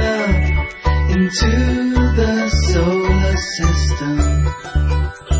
up into the solar system.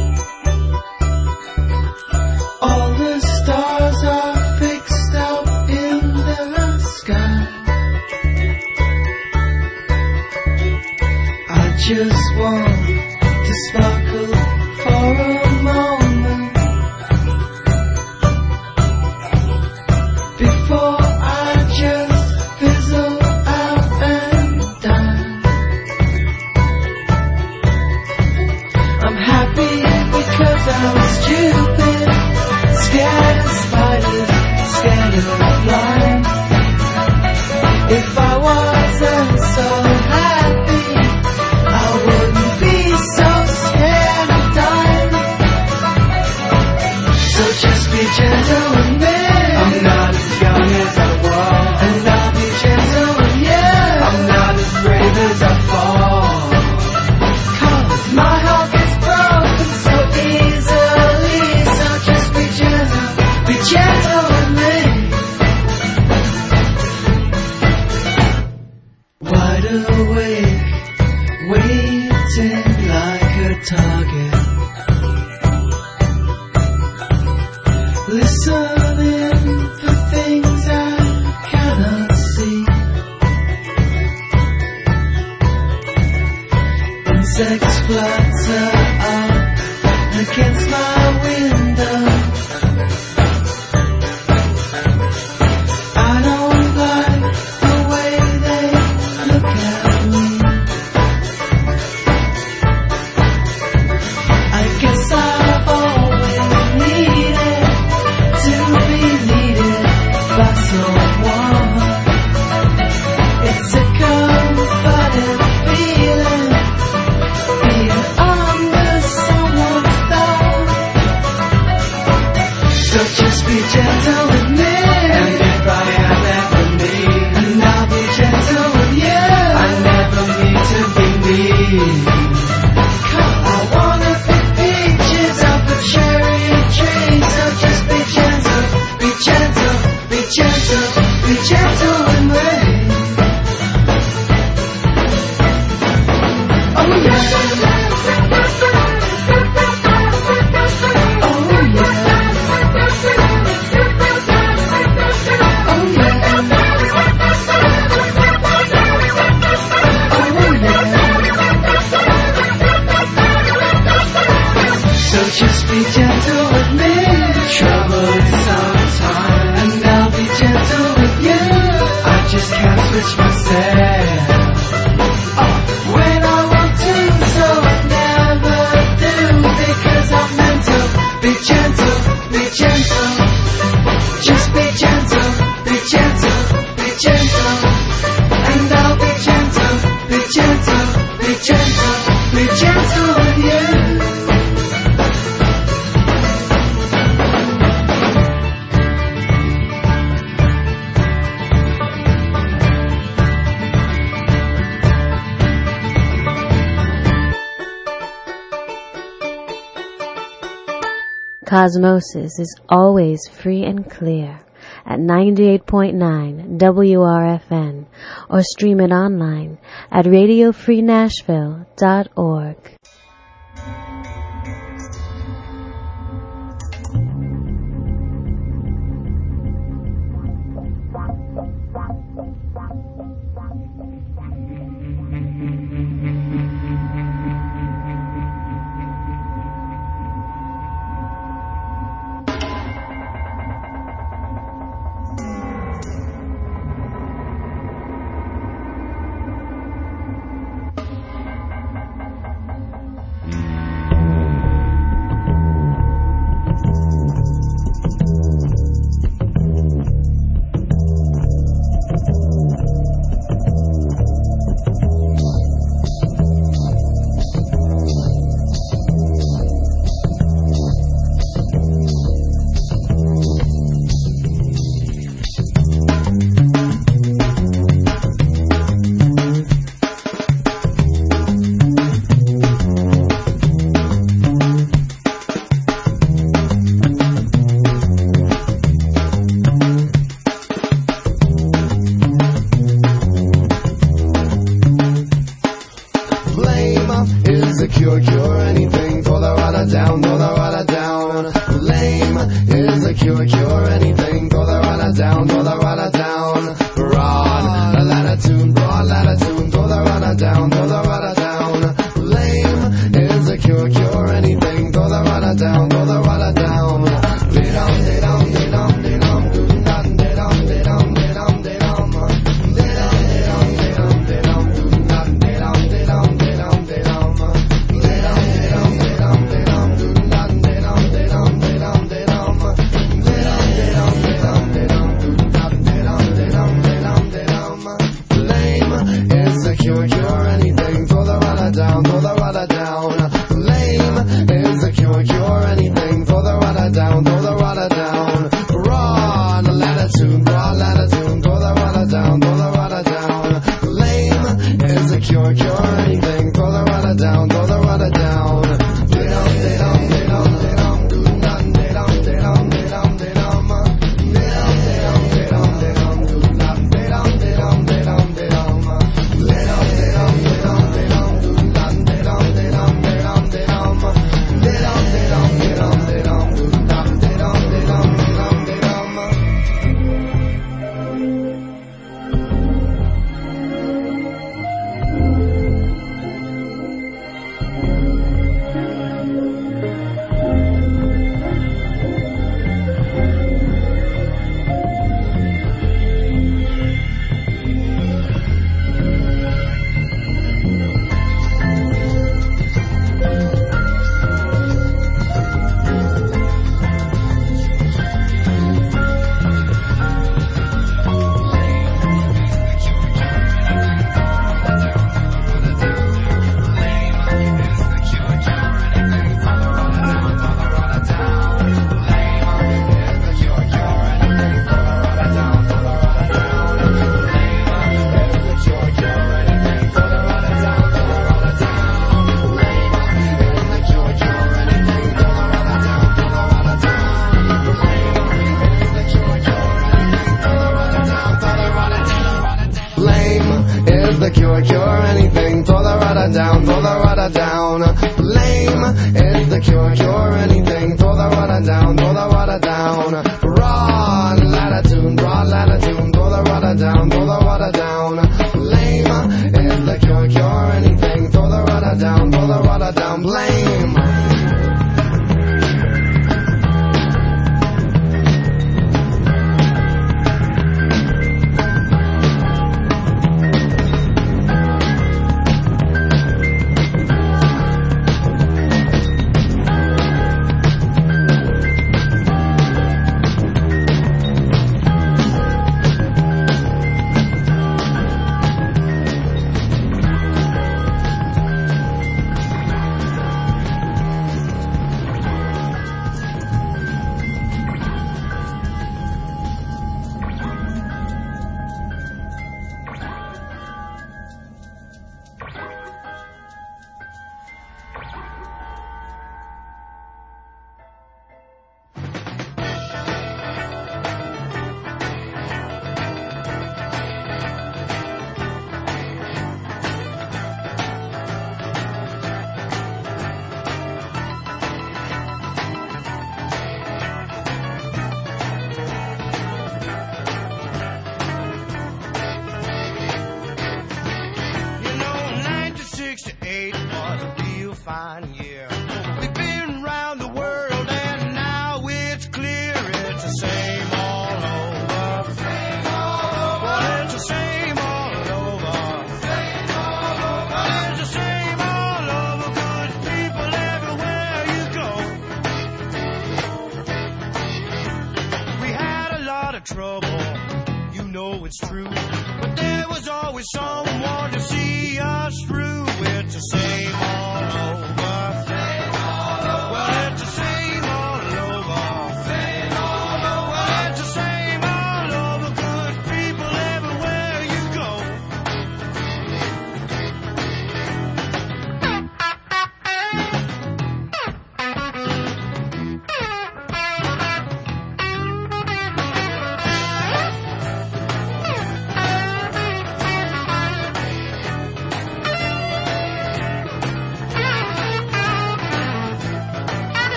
Cosmosis is always free and clear at 98.9 WRFN or stream it online at radiofreenashville.org.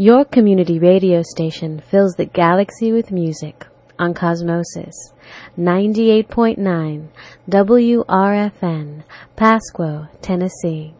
Your community radio station fills the galaxy with music on Cosmosis 98.9 WRFN, Pasquo, Tennessee.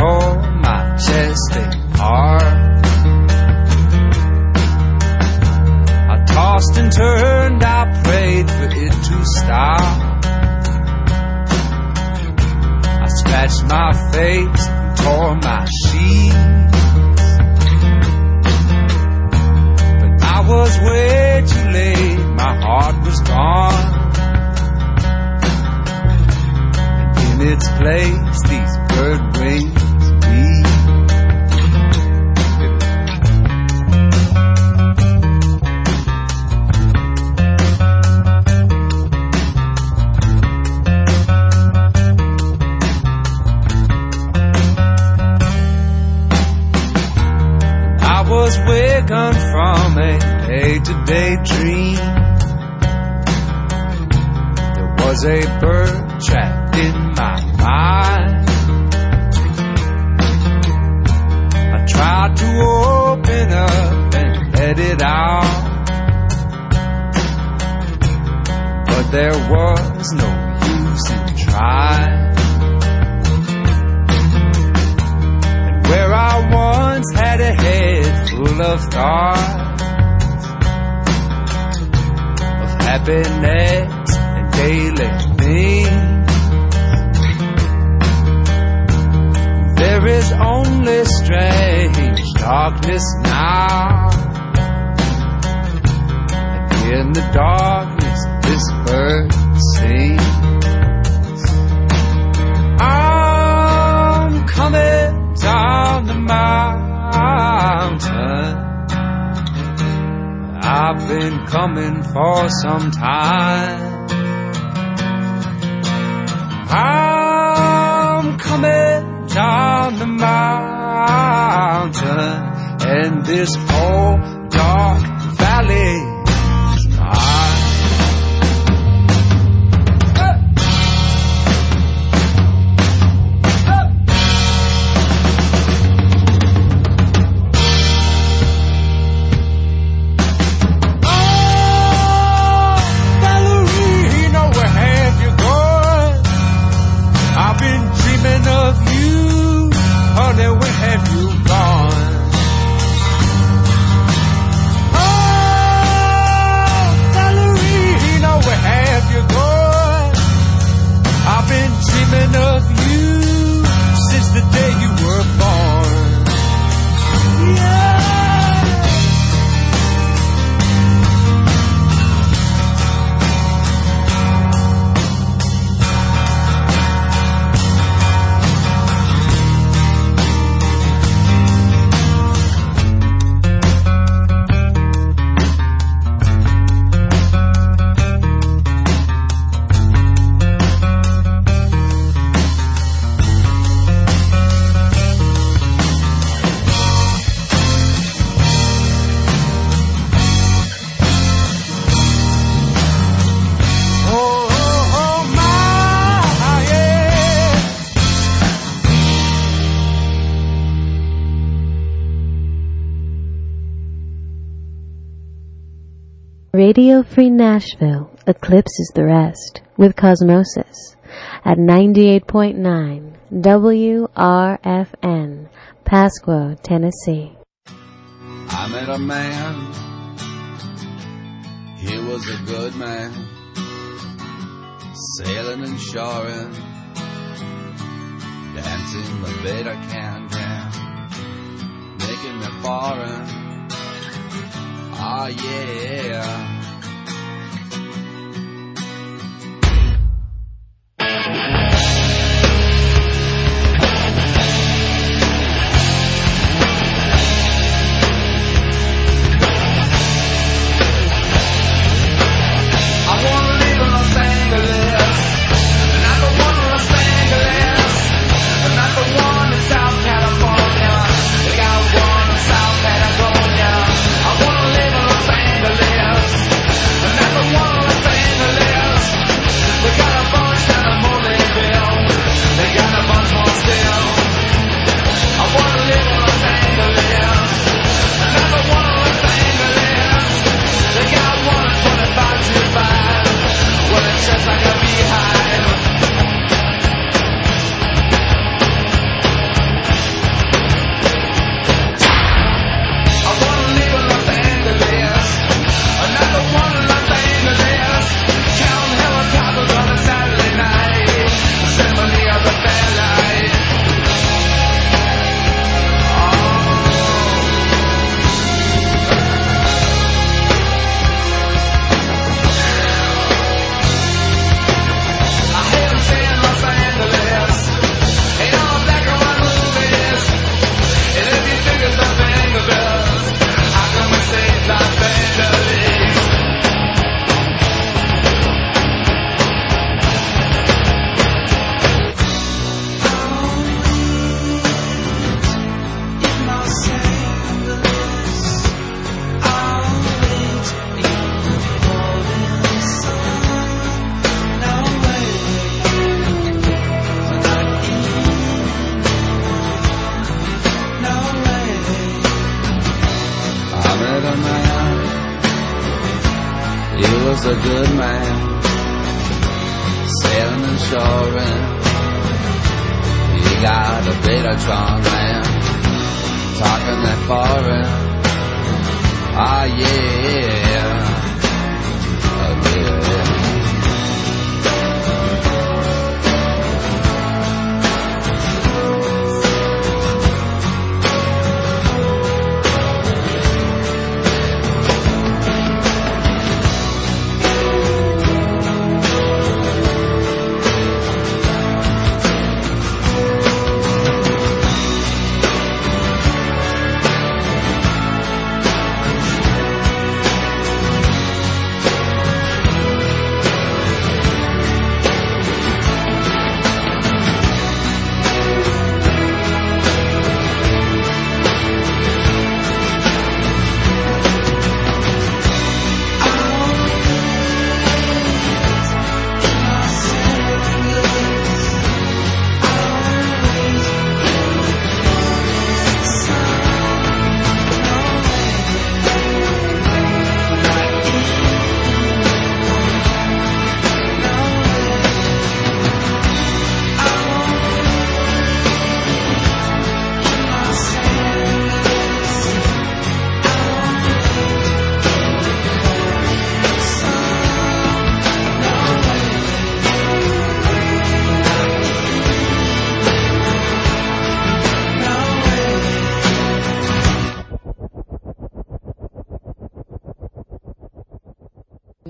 Tore my chest, apart. I tossed and turned, I prayed for it to stop. I scratched my face and tore my Radio Free Nashville eclipses the rest with Cosmosis at 98.9 WRFN, Pasquo, Tennessee. I met a man, he was a good man, sailing and shoring, dancing the bit I can making me foreign. Ah, yeah.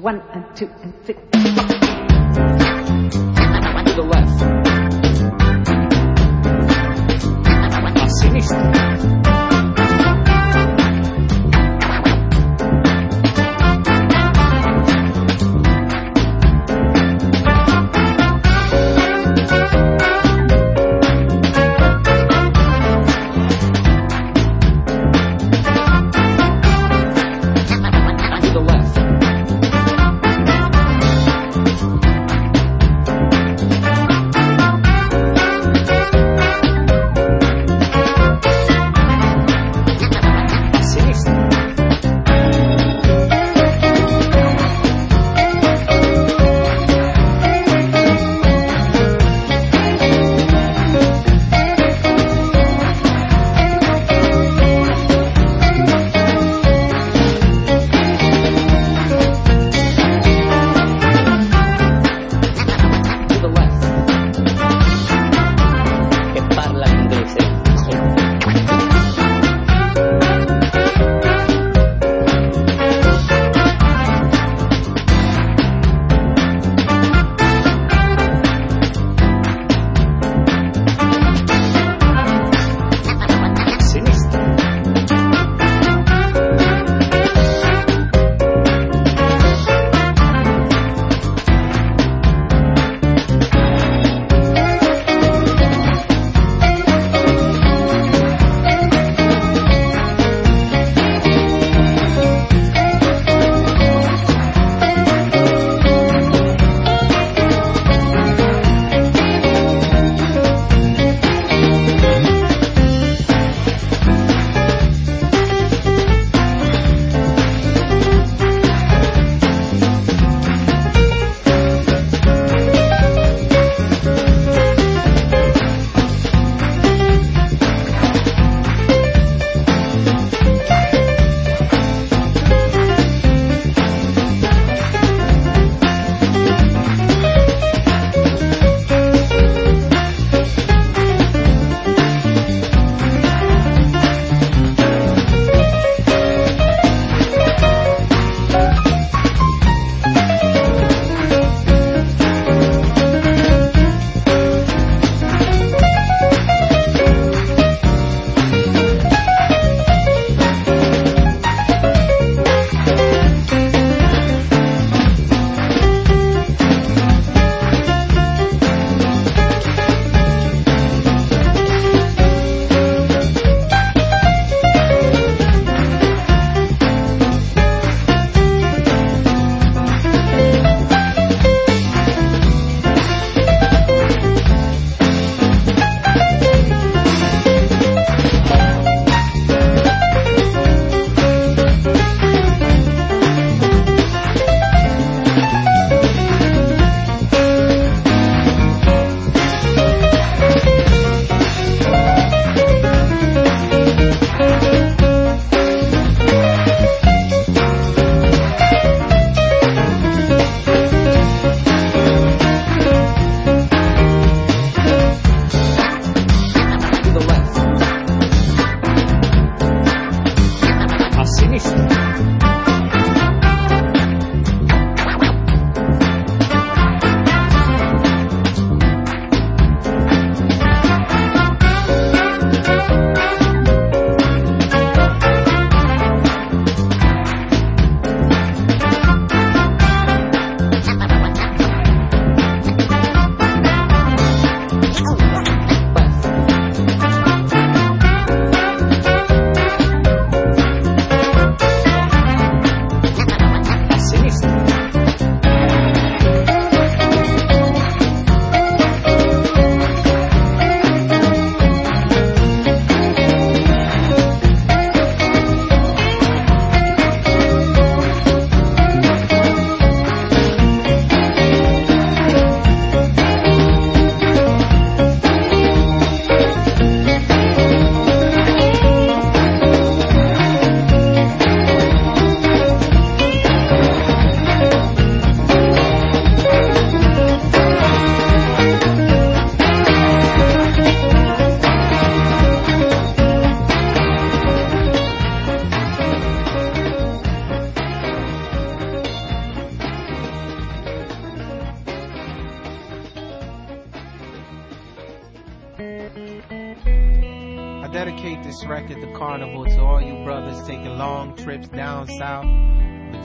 One and two and three.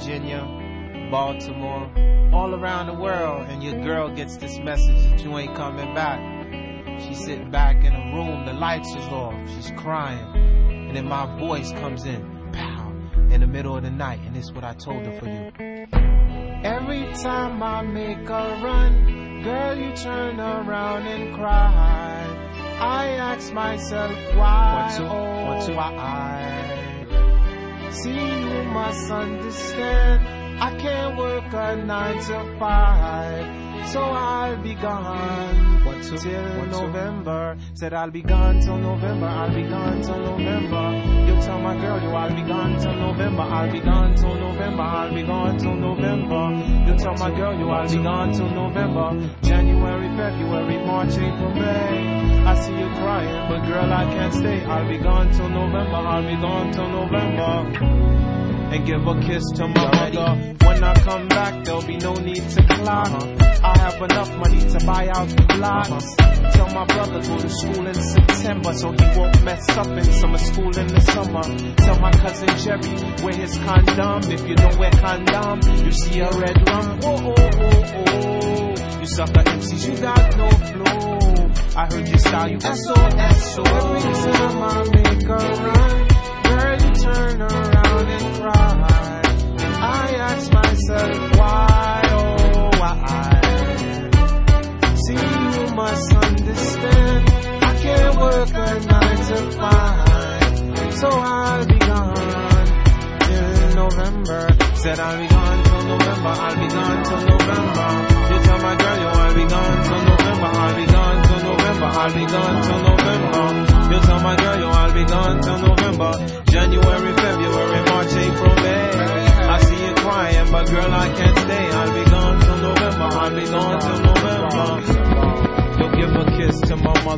Virginia, Baltimore, all around the world, and your girl gets this message that you ain't coming back. She's sitting back in a room, the lights is off, she's crying, and then my voice comes in, pow, in the middle of the night, and this is what I told her for you. Every time I make a run, girl, you turn around and cry. I ask myself why, One, two, oh one, two. Oh, why. See, must understand. I can't work a nine to five, so I'll be gone One, two, till. November. Said I'll be gone till November. I'll be gone till November. You tell my girl you I'll be gone till November. I'll be gone till November. I'll be gone till November. You tell my girl you I'll be gone till November. January, February, March, April, May. I see you crying, but girl I can't stay. I'll be gone till November. I'll be gone till November and give a kiss to my mother. When I come back, there'll be no need to clock. I have enough money to buy out the blocks. Tell my brother go to school in September so he won't mess up in summer school in the summer. Tell my cousin Jerry wear his condom. If you don't wear condom, you see a red rum. Oh oh oh oh. You sucker MCs, you got no flow. I heard your style, you SOS. Every time I make a run, girl, you turn around and ask myself why, oh why. See, you must understand. I can't work a nine to five, so I'll be gone till November. Said I'll be gone till November. I'll be gone till November. You tell my girl, yo, I'll be gone till November. I'll be gone till November. I'll be gone till November. You tell my girl, yo, I'll be gone till November.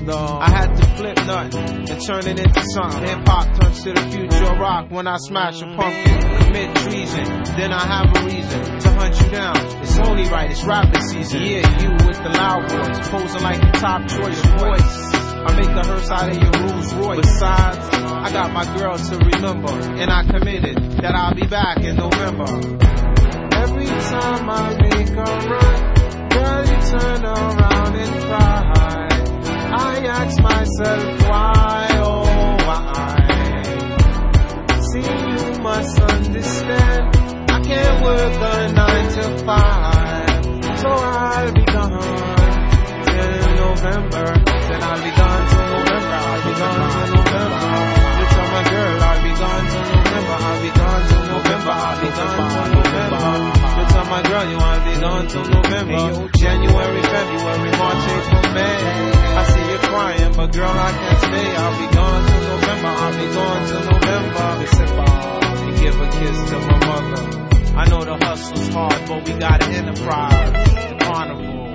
I had to flip nothing and turn it into something. Hip hop turns to the future rock when I smash a pumpkin. Commit treason, then I have a reason to hunt you down. It's only right, it's rapping season. Yeah, you with the loud voice, posing like the top choice voice. I make the hearse out of your Rolls Royce. Besides, I got my girl to remember, and I committed that I'll be back in November. Every time I make a run, girl, you turn around and cry. I ask myself why, oh why. See, you must understand. I can't work a nine to five, so I'll be gone till November. Then I'll be gone till November. I'll be gone till November. My girl I'll be gone till November. I'll be gone till November. I'll be gone till November. You tell my girl you I'll be gone till November. January, February, March, April, May. I see you crying, but girl I can't stay. I'll be gone till November. I'll be gone till November. December. And give a kiss to my mother. I know the hustle's hard, but we got an enterprise. The carnival.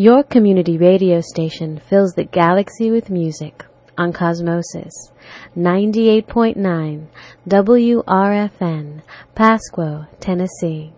Your community radio station fills the galaxy with music on Cosmosis 98.9 WRFN, Pasquo, Tennessee.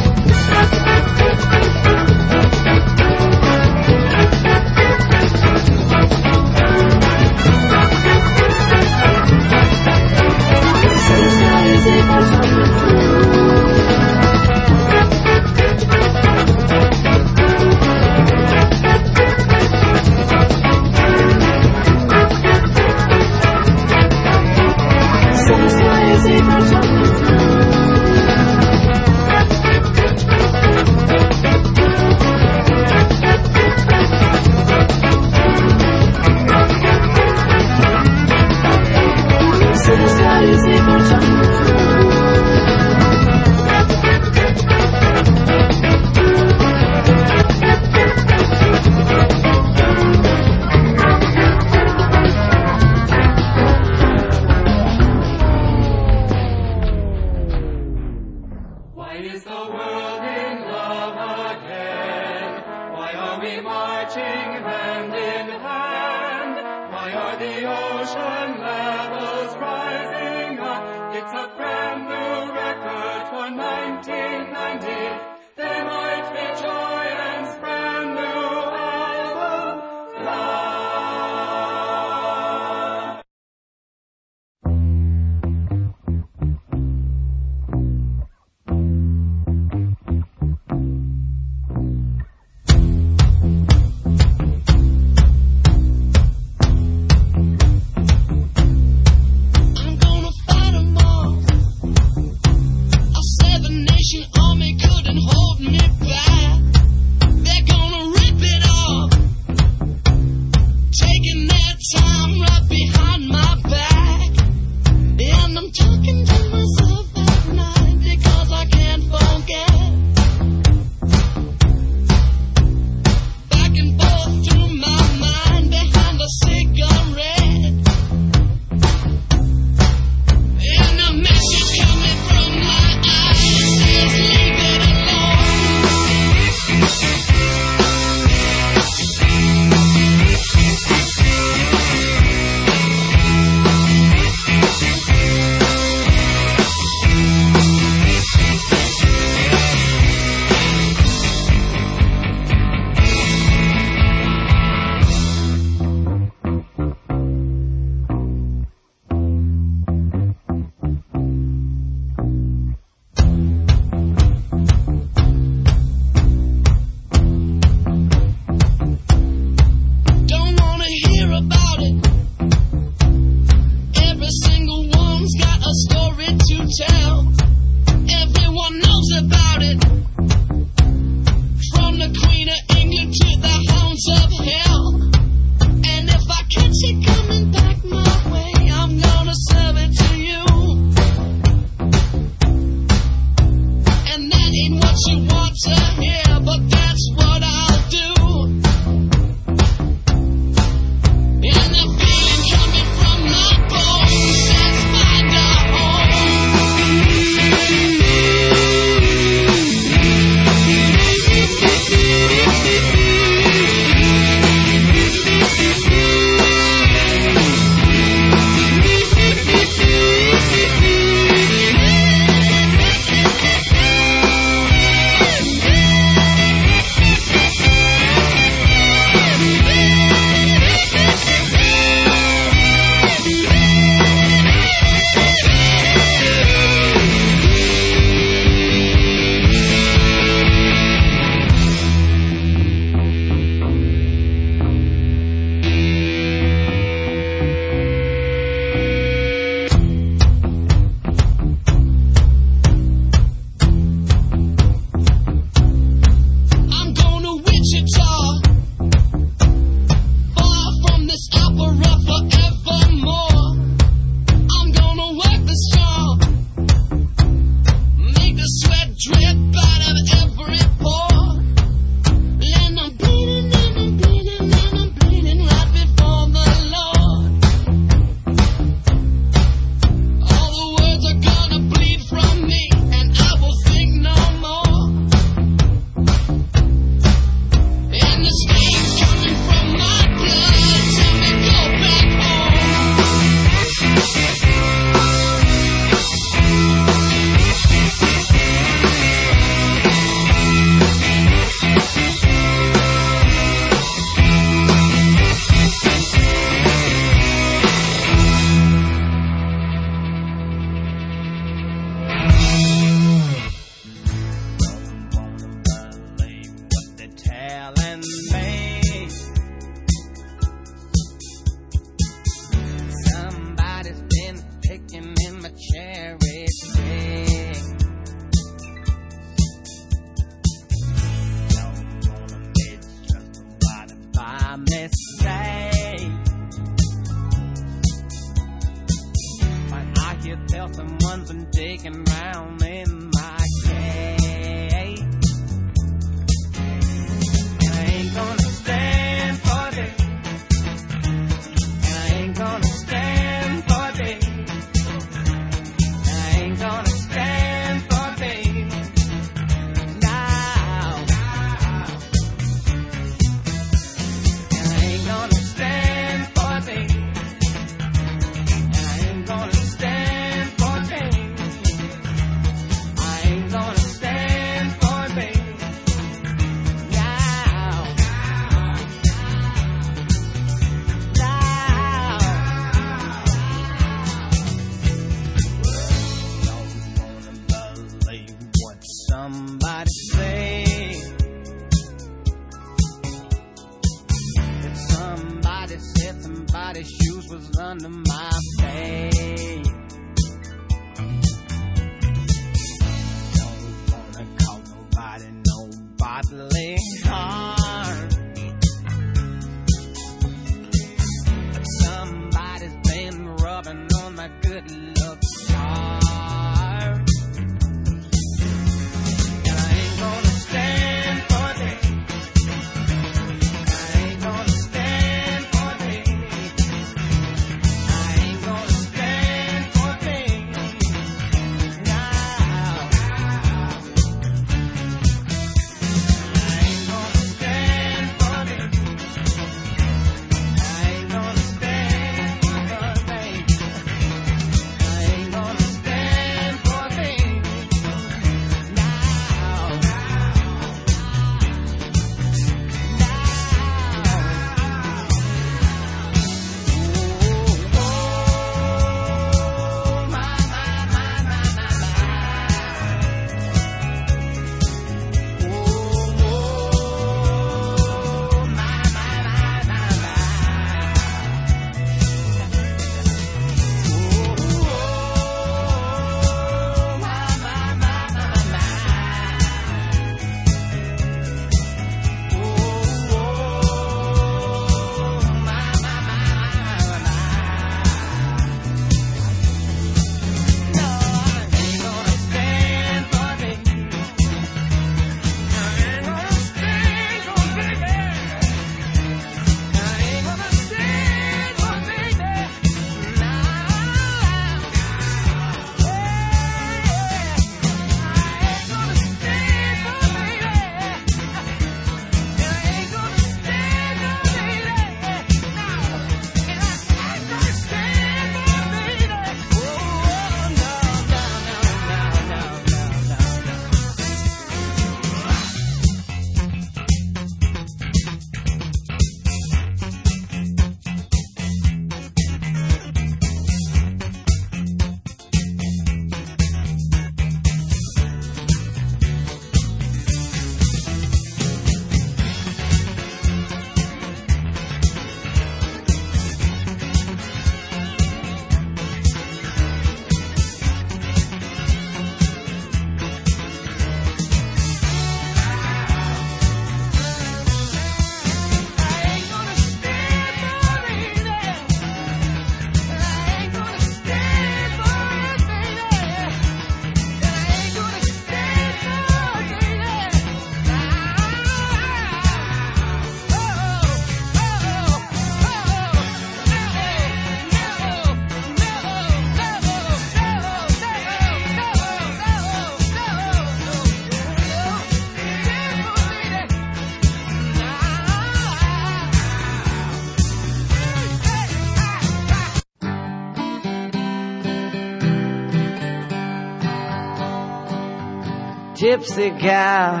gypsy gal,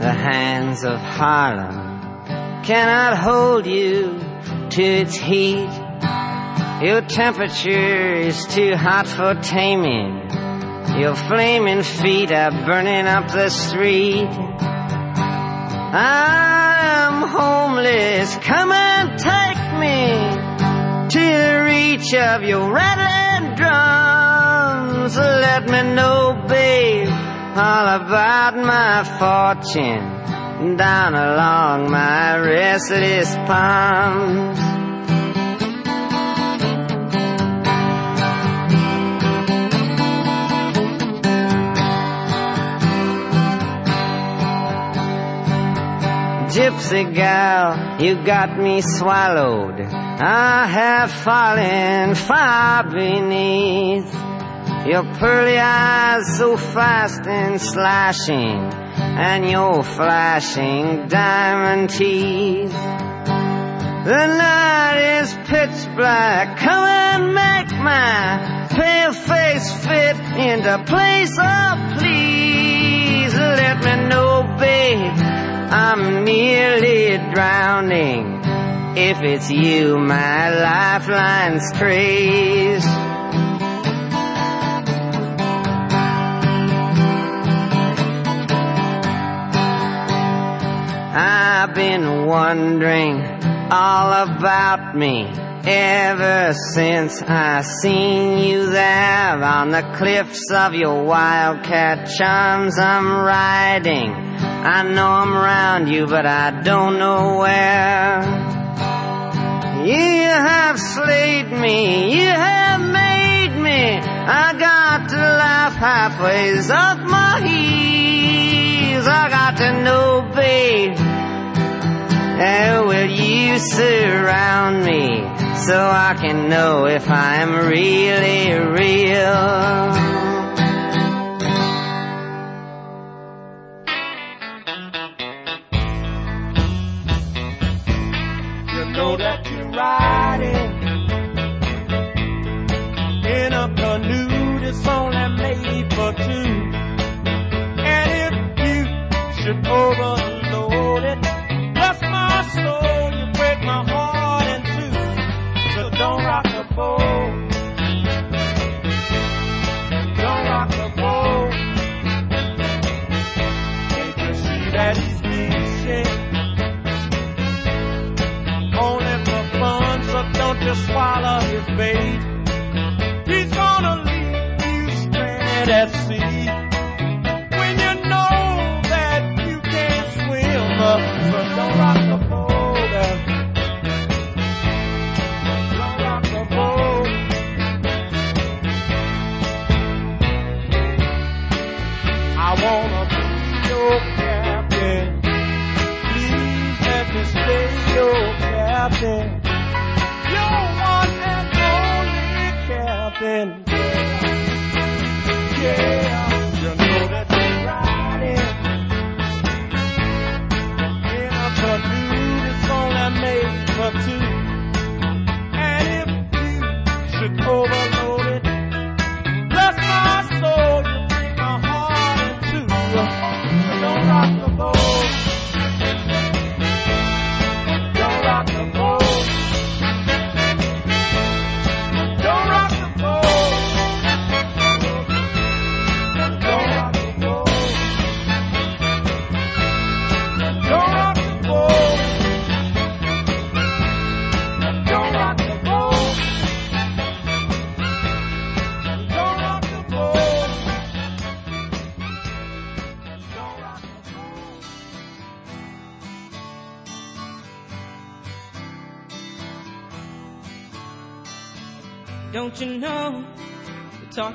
the hands of Harlem cannot hold you to its heat. Your temperature is too hot for taming. Your flaming feet are burning up the street. I'm homeless, come and take me to the reach of your rattling drums. Let me know, babe all about my fortune down along my restless palms. Gypsy girl, you got me swallowed. I have fallen far beneath your pearly eyes so fast and slashing, and your flashing diamond teeth. The night is pitch black. Come and make my pale face fit into place. Oh, please let me know, babe. I'm nearly drowning. If it's you, my lifeline strays. I've been wondering all about me ever since I seen you there on the cliffs of your wildcat charms. I'm riding. I know I'm around you, but I don't know where. You have slayed me. You have made me. I got to laugh halfway off my heels. I got to know, babe. How will you surround me so I can know if I'm really real? You fate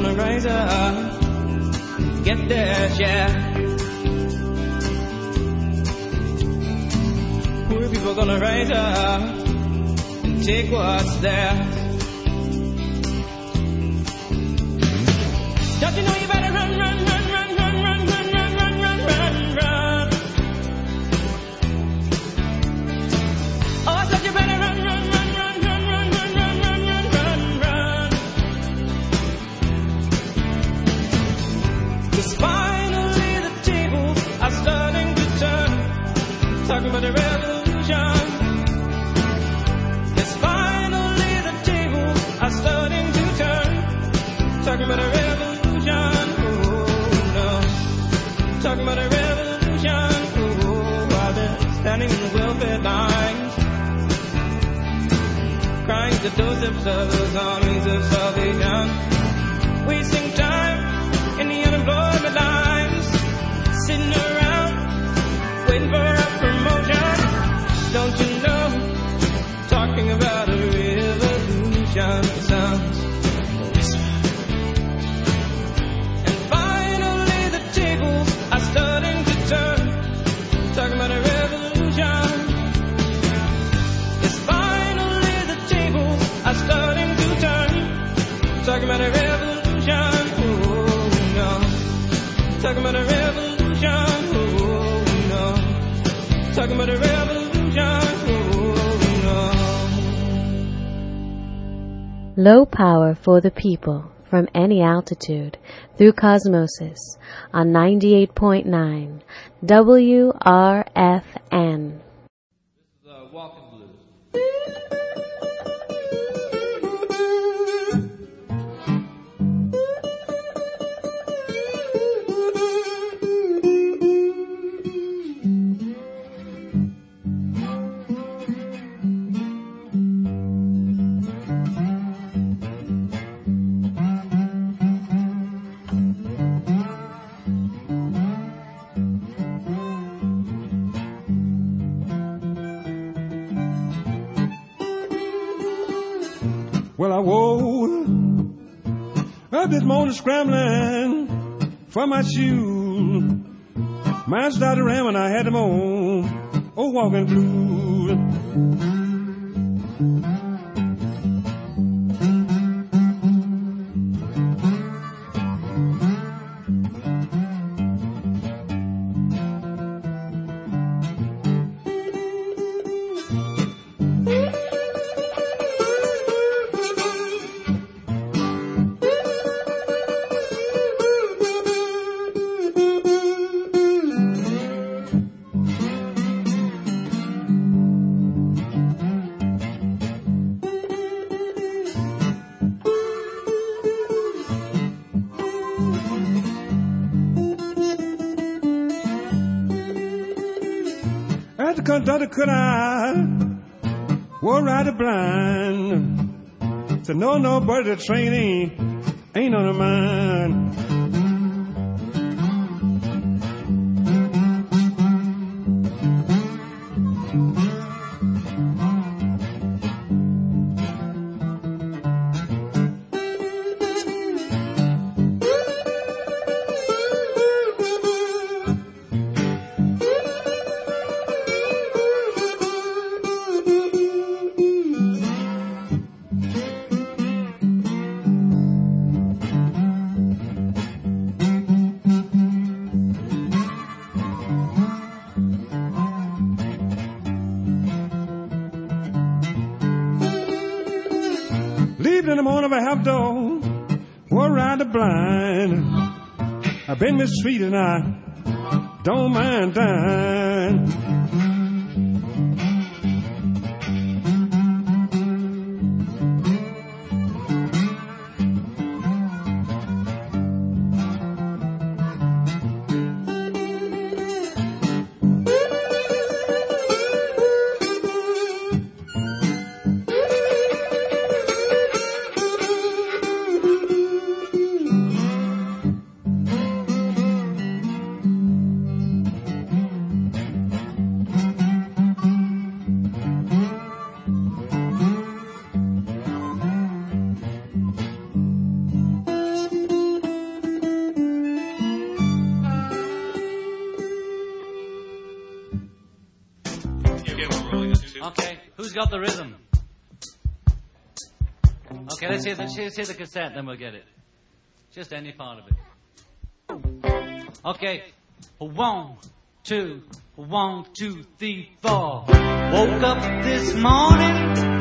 gonna rise up, get their share. Poor people gonna rise up and take what's theirs. Low power for the people from any altitude through Cosmosis on 98.9 WRFN. Well, I woke up this morning scrambling for my shoes. Mine started ramming, I had them on. Oh, walking blues. No, no, but the train ain't, ain't on the mind. Been mistreated and I don't mind dying. Okay, who's got the rhythm? Okay, let's hear the, let's hear the cassette, then we'll get it. Just any part of it. Okay, one, two, one, two, three, four. Woke up this morning,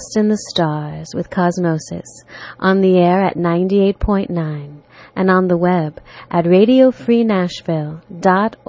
Lost in the Stars with Cosmosis on the air at 98.9 and on the web at radiofreenashville.org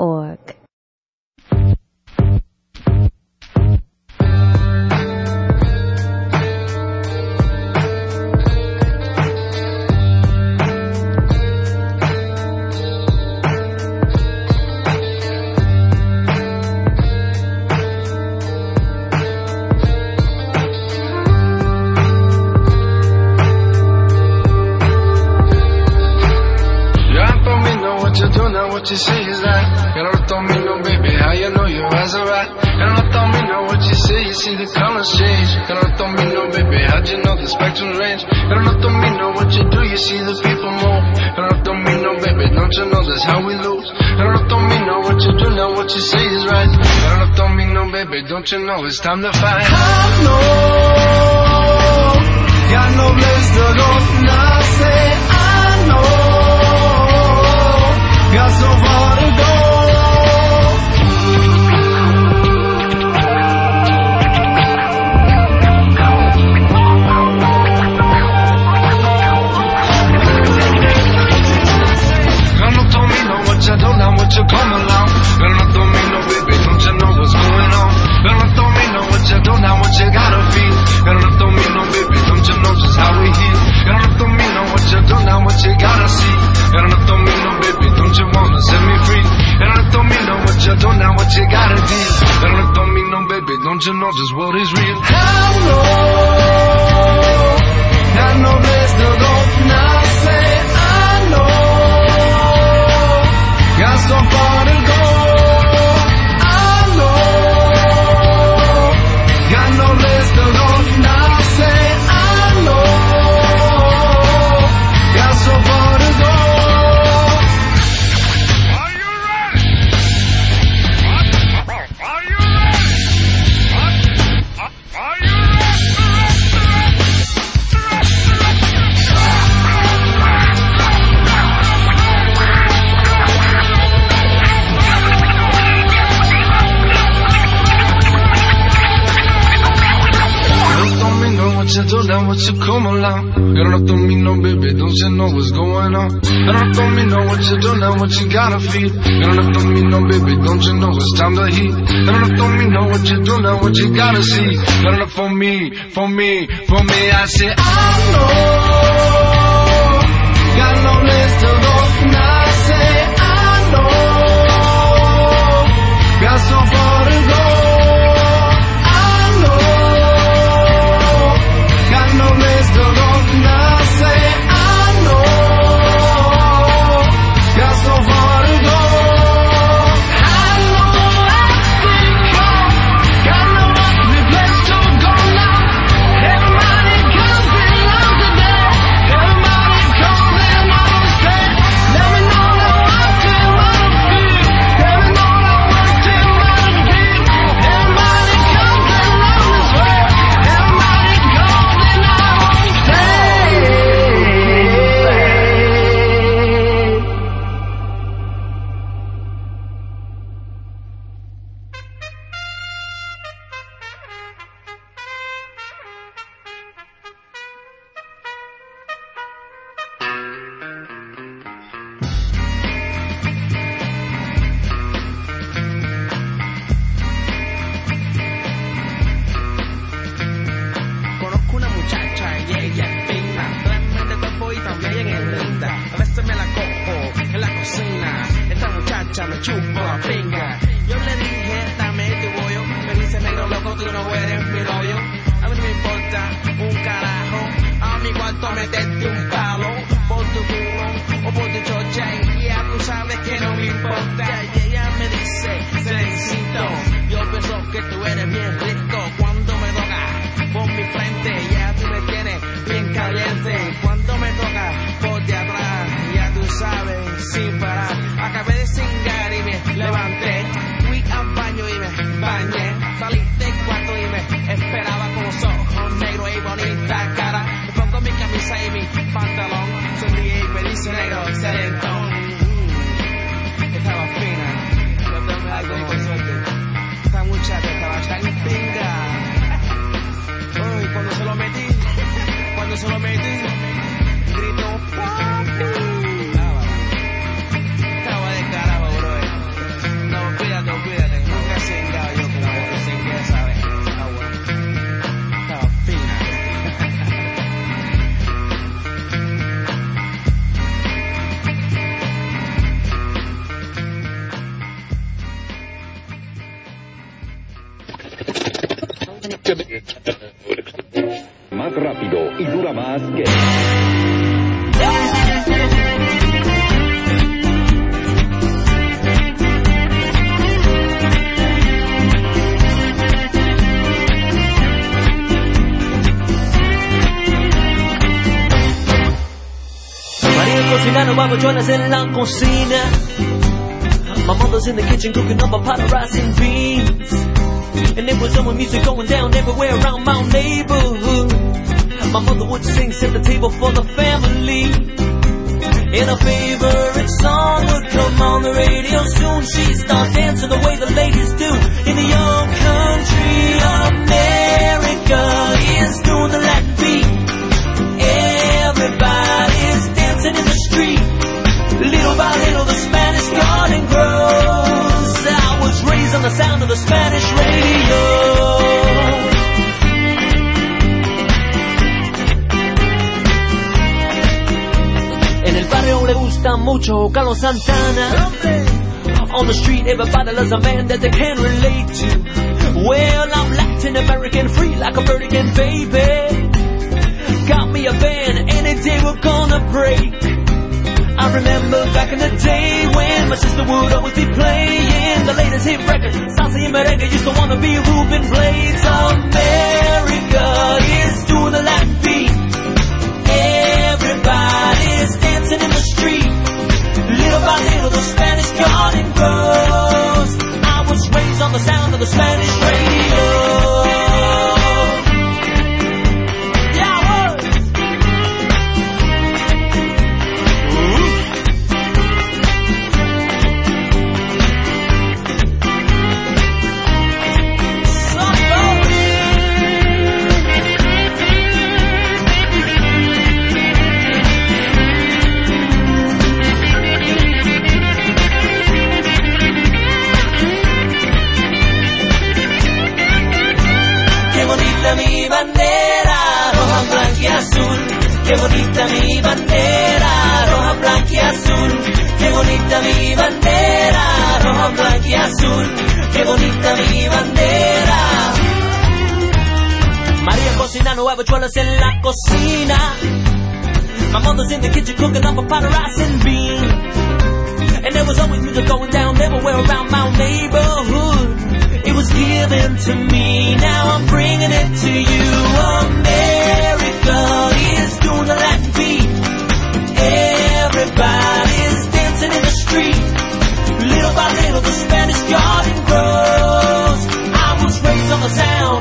Don't you know it's time to fight? I know, got no place to go now. and not just what is real. loud. Girl, don't tell me no, baby, don't you know what's going on? Girl, don't tell me no, what you don't what you gotta feel. Girl, don't tell me no, baby, don't you know it's time to heat. Girl, don't tell me no, what you don't what you gotta see. Girl, look for me, for me, for me, I say I know. Got no place to go, and I say I know. Got so far Más rápido y dura más que... María cocinando babuchones en la cocina. My mother's in the kitchen cooking up a pot of rice and beans. And there was some music going down everywhere around my neighborhood. My mother would sing, set the table for the family. And her favorite song would come on the radio soon. She'd start dancing the way the ladies do in the young country. America is doing the Latin beat. Everybody's dancing in the street. Little by little, the Spanish garden grows. I was raised on the sound of the Spanish radio. Gusta mucho Carlos Santana. On the street, everybody loves a man that they can relate to. Well, I'm Latin American, free like a bird again, baby. Got me a band, any day we're gonna break. I remember back in the day when my sister would always be playing the latest hit record. Salsa y merengue used to wanna be Ruben Blades. America is doing the Latin beat. Everybody's dancing in the street. Little by little, the Spanish garden grows. I was raised on the sound of the Spanish radio. Azul. Qué bonita mi bandera. María cocinando habichuelas en la cocina. My mother's in the kitchen cooking up a pot of rice and beans. And there was always music going down everywhere around my neighborhood. It was given to me, now I'm bringing it to you. America is doing the Latin beat. Everybody's dancing in the street. Little by little, the Spanish garden grows. I was raised on the sound.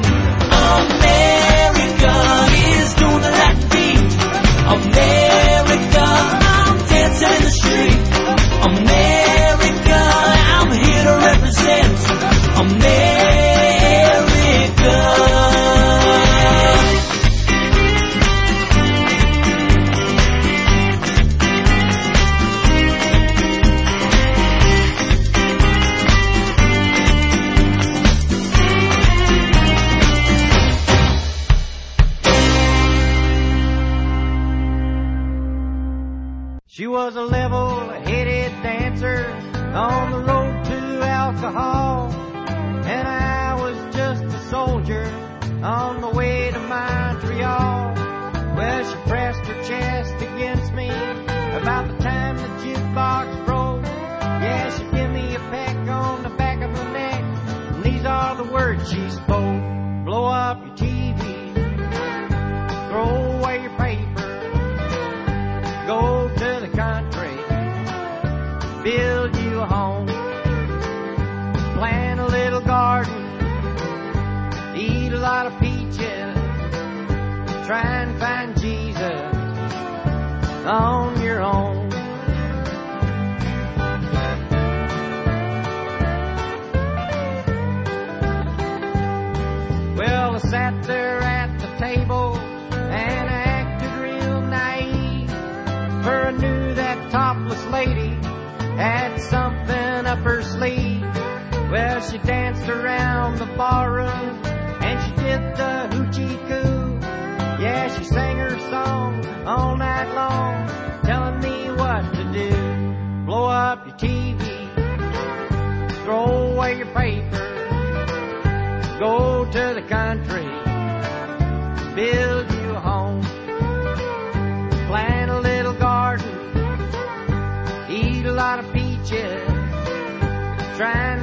She was a level-headed dancer on the road to alcohol, and I was just a soldier on the way to Montreal. Well, she pressed her chest against me about the time the jukebox broke. Yeah, she gave me a peck on the back of the neck, and these are the words she spoke: try and find Jesus on your own. Well, I sat there at the table and acted real naive, For I knew that topless lady had something up her sleeve. Well, she danced around the ballroom paper, go to the country, build you a home, plant a little garden, eat a lot of peaches, try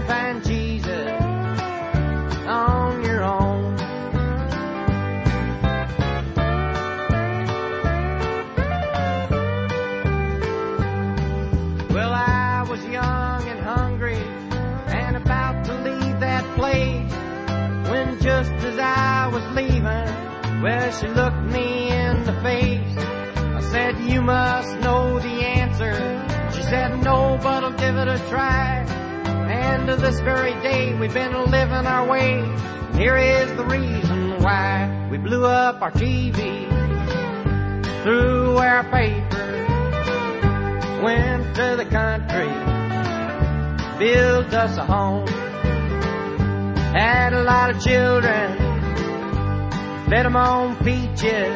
she looked me in the face. I said, You must know the answer. She said, No, but I'll give it a try. And to this very day, we've been living our way. Here is the reason why we blew up our TV, threw our paper, went to the country, built us a home, had a lot of children, fed them on peaches.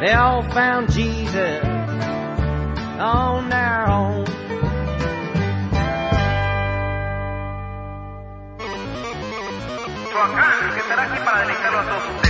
They all found Jesus on their own. Estará aquí para a todos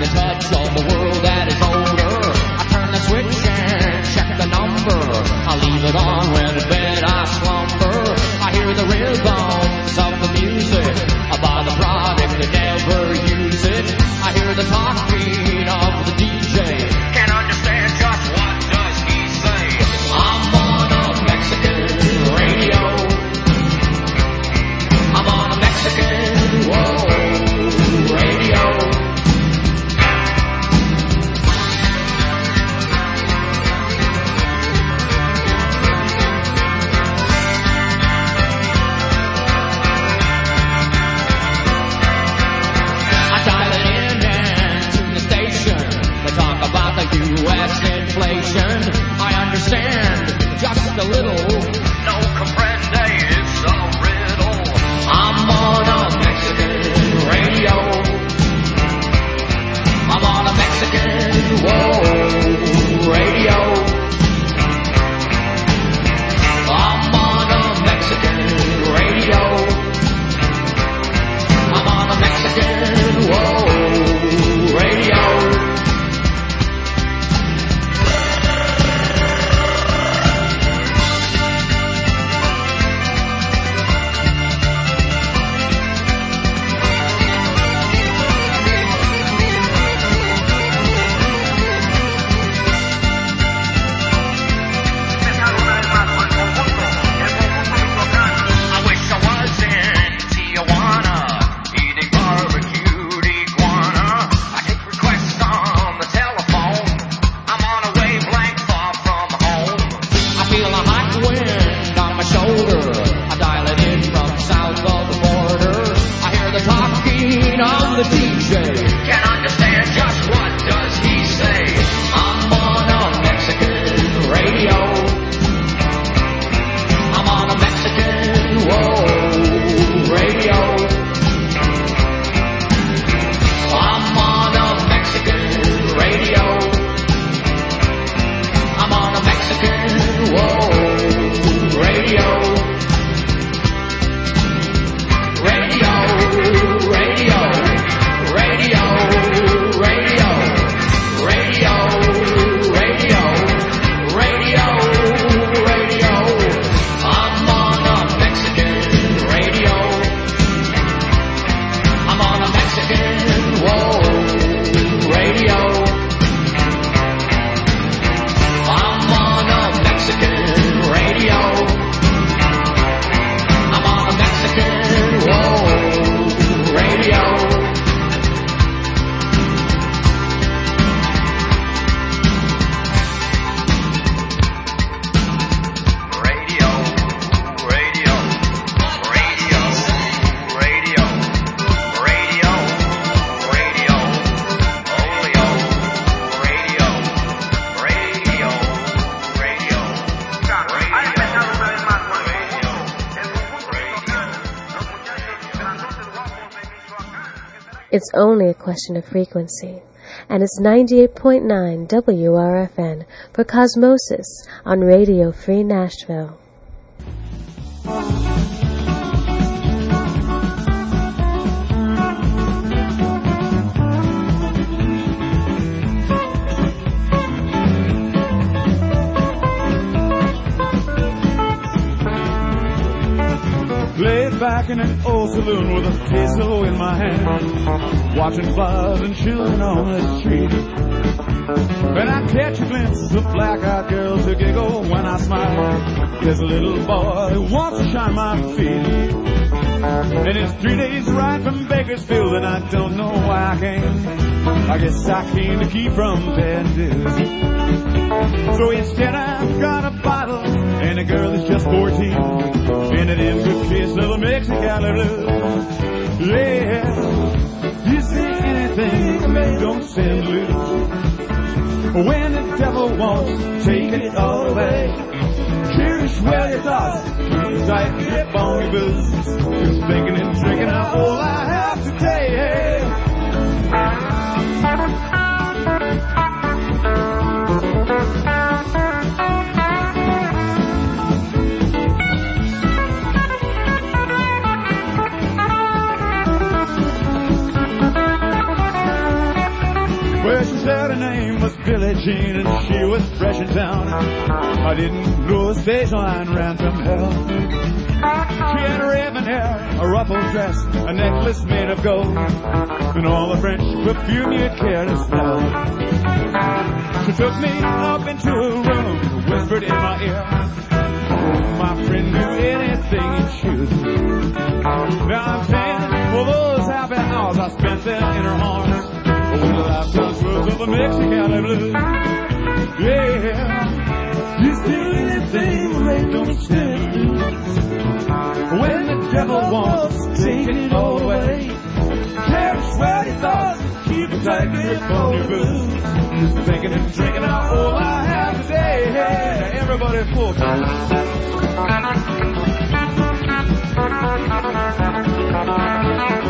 the touch of the world that is older. I turn the switch and check the number. I leave it on when in bed I slumber. I hear the rhythms of the music. I buy the product and never use it. I hear the talking of the It's only a question of frequency. And it's 98.9 WRFN for Cosmosis on Radio Free Nashville. Saloon with a peso in my hand, watching flowers and children on the street. And I catch a glimpse of black-eyed girls who giggle when I smile. There's a little boy who wants to shine my feet. And it's three days ride from Bakersfield, and I don't know why I came. I guess I came to keep from bad news. So instead I've got a bottle and a girl that's just 14 and an good kiss of a Mexican blues. Yeah, you say anything, they don't send loose. When the devil wants, taking it all away. Cherish well your thoughts, tight grip on your booze. Just thinking and drinking out all I have today. Well, said her name was Billie Jean and she was fresh in town. I didn't know a stage line ran from hell. She had raven hair, a ruffled dress, a necklace made of gold, and all the French perfume you care to smell. She took me up into a room, whispered in my ear, "Oh, my friend do anything you choose. Now I'm paying for those happy hours I spent there in her arms. Oh, the lifetime's worth of a Mexican blues. Yeah, you do anything they don't stand to. When the devil wants, to take it all away. Cherish what he thought, keep a tight grip on your booze. Just thinking and drinking out all I have today. Hey, everybody full Well,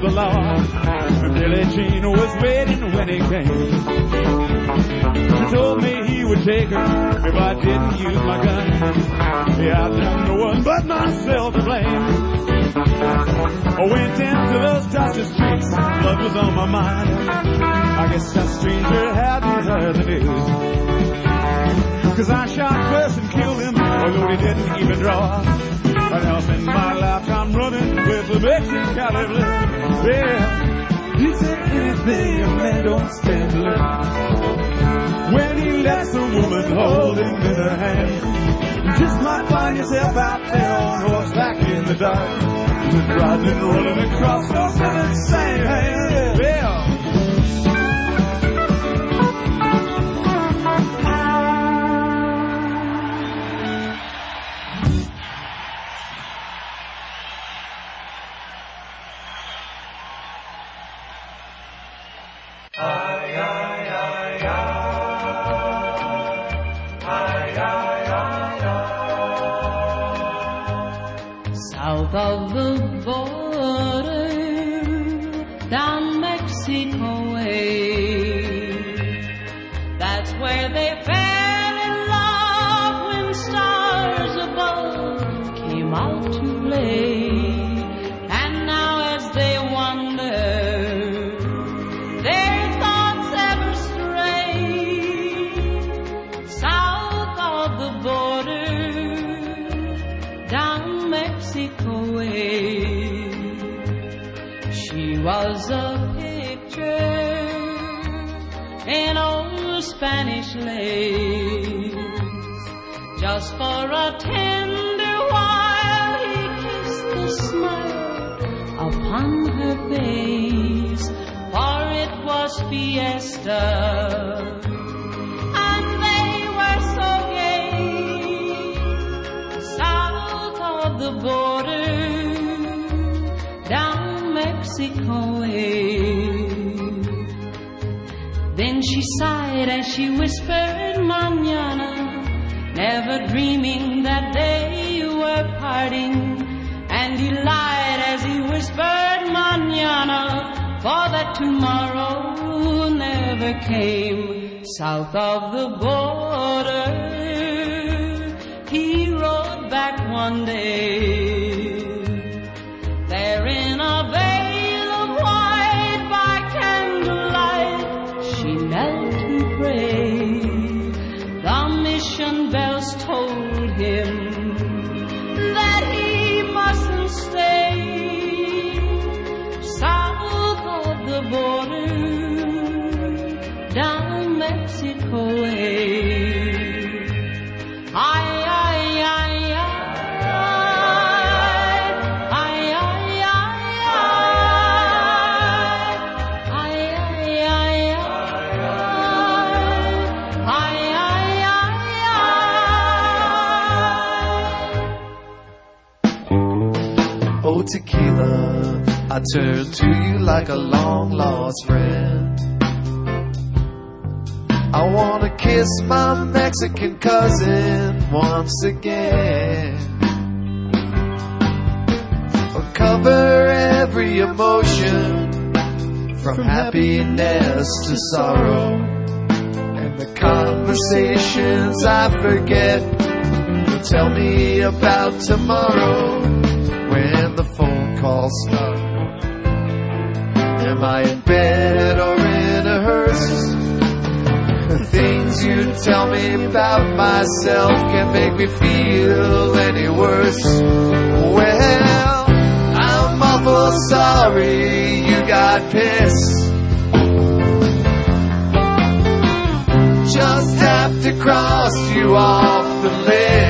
the law. Billie Jean was waiting when he came. She told me he would take her if I didn't use my gun. Yeah, I've done no one but myself to blame. I went down to those dusty streets, blood was on my mind. I guess that stranger hadn't heard the news. Cause I shot first and killed him, although he didn't even draw. What else in my lifetime running with the Mexican caliber? Yeah, he said anything a man don't stand to. When he lets a woman hold him in her hand, you just might find yourself out there on horseback in the dark, just riding running across those seven same hands. Yeah. A tender while he kissed the smile upon her face, for it was fiesta. And they were so gay, south of the border, down Mexico way. Then she sighed as she whispered, never dreaming that they were parting. And he lied as he whispered, Manana, for that tomorrow never came. South of the border, he rode back one day. I turn to you like a long lost friend. I wanna kiss my Mexican cousin once again. Or cover every emotion from happiness to sorrow. And the conversations I forget will tell me about tomorrow when the phone calls start. Am I in bed or in a hearse? The things you tell me about myself can make me feel any worse. Well, I'm awful sorry you got pissed. Just have to cross you off the list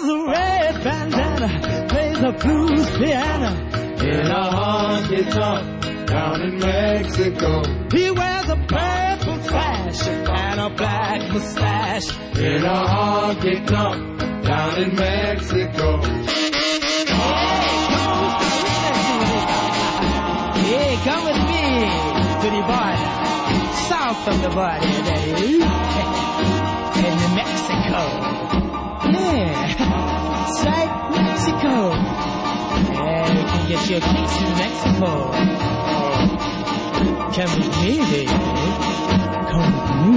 wears a red bandana, plays a blues piano in a honky tonk down in Mexico. He wears a purple sash and a black mustache in a honky tonk down in Mexico. Hey, come with me to the border, south of the border, in New Mexico. Yeah. Sight Mexico. Yeah, we can get you a fix in Mexico. Come with me, baby. Come with me.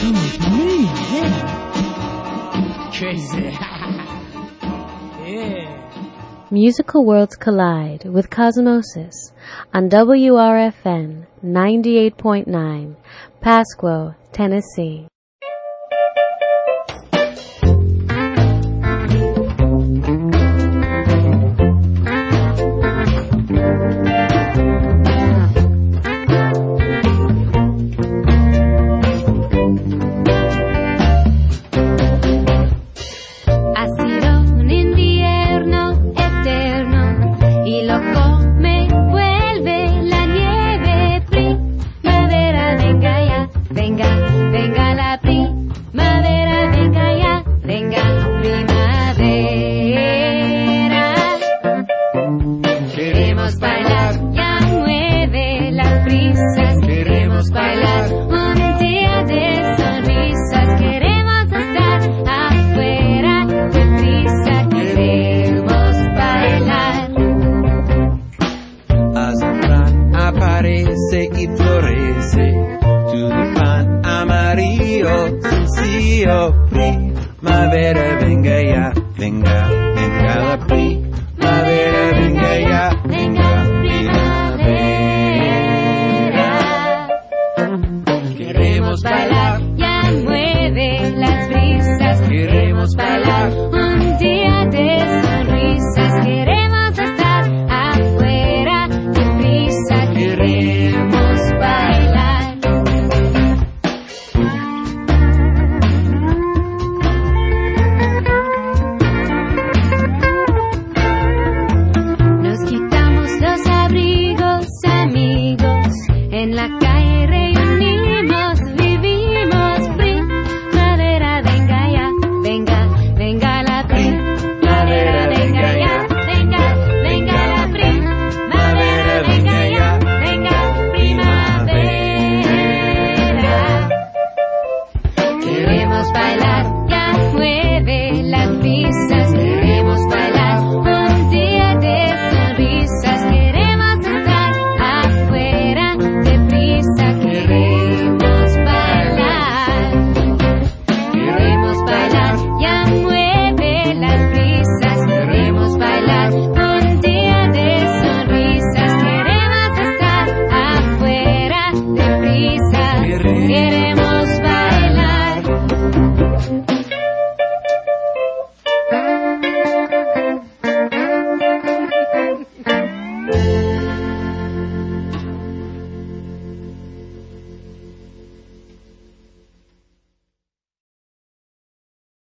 Come with me, yeah. Crazy. yeah. Musical worlds collide with Cosmosis on WRFN 98.9, Pasquo, Tennessee.